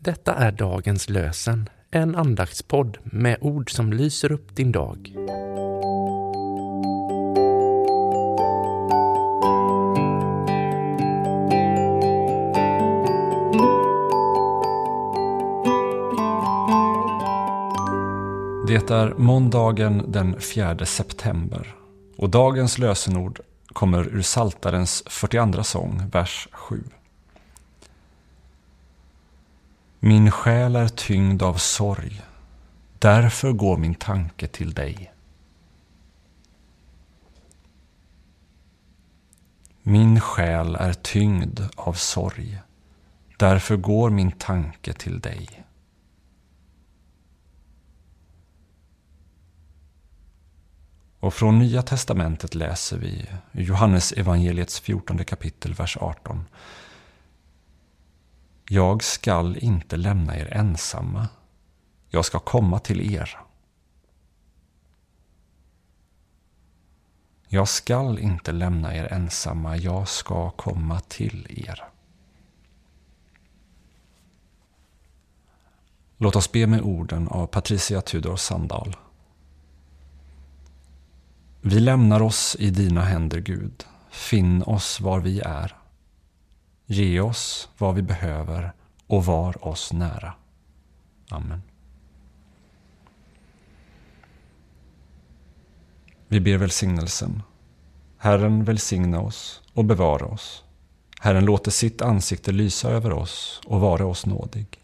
Detta är dagens lösen, en andaktspodd med ord som lyser upp din dag. Det är måndagen den 4 september och dagens lösenord kommer ur Saltarens 42 sång, vers 7. Min själ är tyngd av sorg, därför går min tanke till dig. Min själ är tyngd av sorg, därför går min tanke till dig. Och från Nya Testamentet läser vi Johannes evangeliets 14 kapitel, vers 18. Jag skall inte lämna er ensamma. Jag ska komma till er. Jag skall inte lämna er ensamma. Jag ska komma till er. Låt oss be med orden av Patricia Tudor Sandahl. Vi lämnar oss i dina händer, Gud. Finn oss var vi är. Ge oss vad vi behöver och var oss nära. Amen. Vi ber välsignelsen. Herren välsigna oss och bevara oss. Herren låter sitt ansikte lysa över oss och vara oss nådig.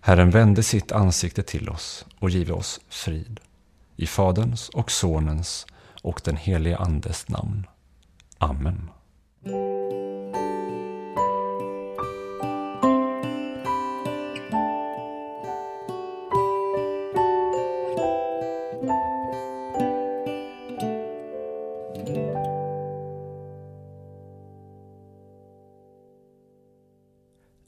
Herren vände sitt ansikte till oss och give oss frid. I Faderns och Sonens och den helige Andes namn. Amen.